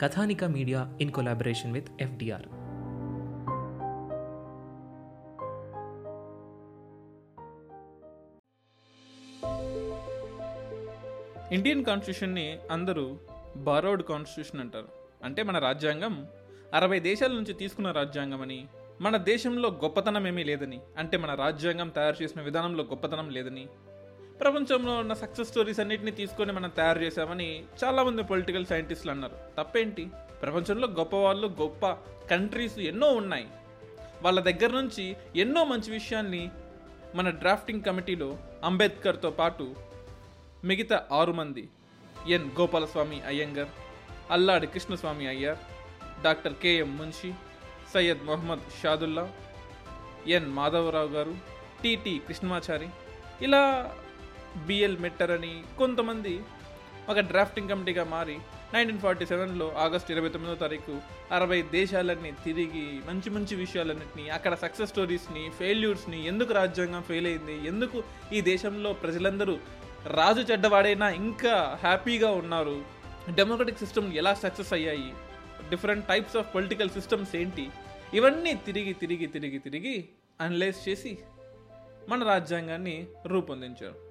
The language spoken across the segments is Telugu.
Kathanika media in collaboration with FDR. Indian కాన్స్టిట్యూషన్ని అందరూ బారోడ్ కాన్స్టిట్యూషన్ అంటారు. అంటే మన రాజ్యాంగం అరవై దేశాల నుంచి తీసుకున్న రాజ్యాంగం అని మన దేశంలో గొప్పతనం ఏమీ లేదని అంటే మన రాజ్యాంగం తయారు చేసిన విధానంలో గొప్పతనం లేదని ప్రపంచంలో ఉన్న సక్సెస్ స్టోరీస్ అన్నింటినీ తీసుకొని మనం తయారు చేశామని చాలామంది పొలిటికల్ సైంటిస్టులు అన్నారు. తప్పేంటి? ప్రపంచంలో గొప్ప వాళ్ళు గొప్ప కంట్రీస్ ఎన్నో ఉన్నాయి. వాళ్ళ దగ్గర నుంచి ఎన్నో మంచి విషయాల్ని మన డ్రాఫ్టింగ్ కమిటీలో అంబేద్కర్తో పాటు మిగతా ఆరు మంది N Gopalaswami Ayyangar Alladi Krishnaswami Ayyar doctor KM Munshi Syed Muhammad Saadulla N Madhava Rao గారు టిటి కృష్ణమాచారి. ఇలా బిఎల్ మెట్టర్ అని కొంతమంది ఒక డ్రాఫ్టింగ్ కమిటీగా మారి నైన్టీన్ ఫార్టీ సెవెన్లో ఆగస్ట్ ఇరవై తొమ్మిదో తారీఖు అరవై దేశాలన్నీ తిరిగి మంచి మంచి విషయాలన్నింటినీ అక్కడ సక్సెస్ స్టోరీస్ని ఫెయిల్యూర్స్ని ఎందుకు రాజ్యాంగం ఫెయిల్ అయింది ఎందుకు ఈ దేశంలో ప్రజలందరూ రాజు చెడ్డవాడైనా ఇంకా హ్యాపీగా ఉన్నారు డెమోక్రటిక్ సిస్టమ్ ఎలా సక్సెస్ అయ్యాయి different types of political systems ఏంటి ఇవన్నీ తిరిగి తిరిగి తిరిగి తిరిగి అనలైజ్ చేసి మన రాజ్యాంగాన్ని రూపొందించారు.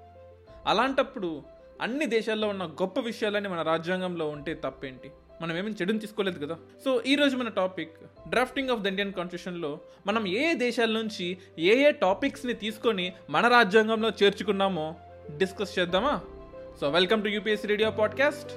అలాంటప్పుడు అన్ని దేశాల్లో ఉన్న గొప్ప విషయాలన్నీ మన రాజ్యాంగంలో ఉంటే తప్పేంటి? మనం ఏమీ చెడుని తీసుకోలేదు కదా? సో ఈ రోజు మన topic drafting of the Indian కాన్స్టిట్యూషన్లో మనం ఏ ఏ దేశాల నుంచి ఏ ఏ టాపిక్స్ని తీసుకొని మన రాజ్యాంగంలో చేర్చుకున్నామో డిస్కస్ చేద్దామా? So welcome to UPSC radio podcast.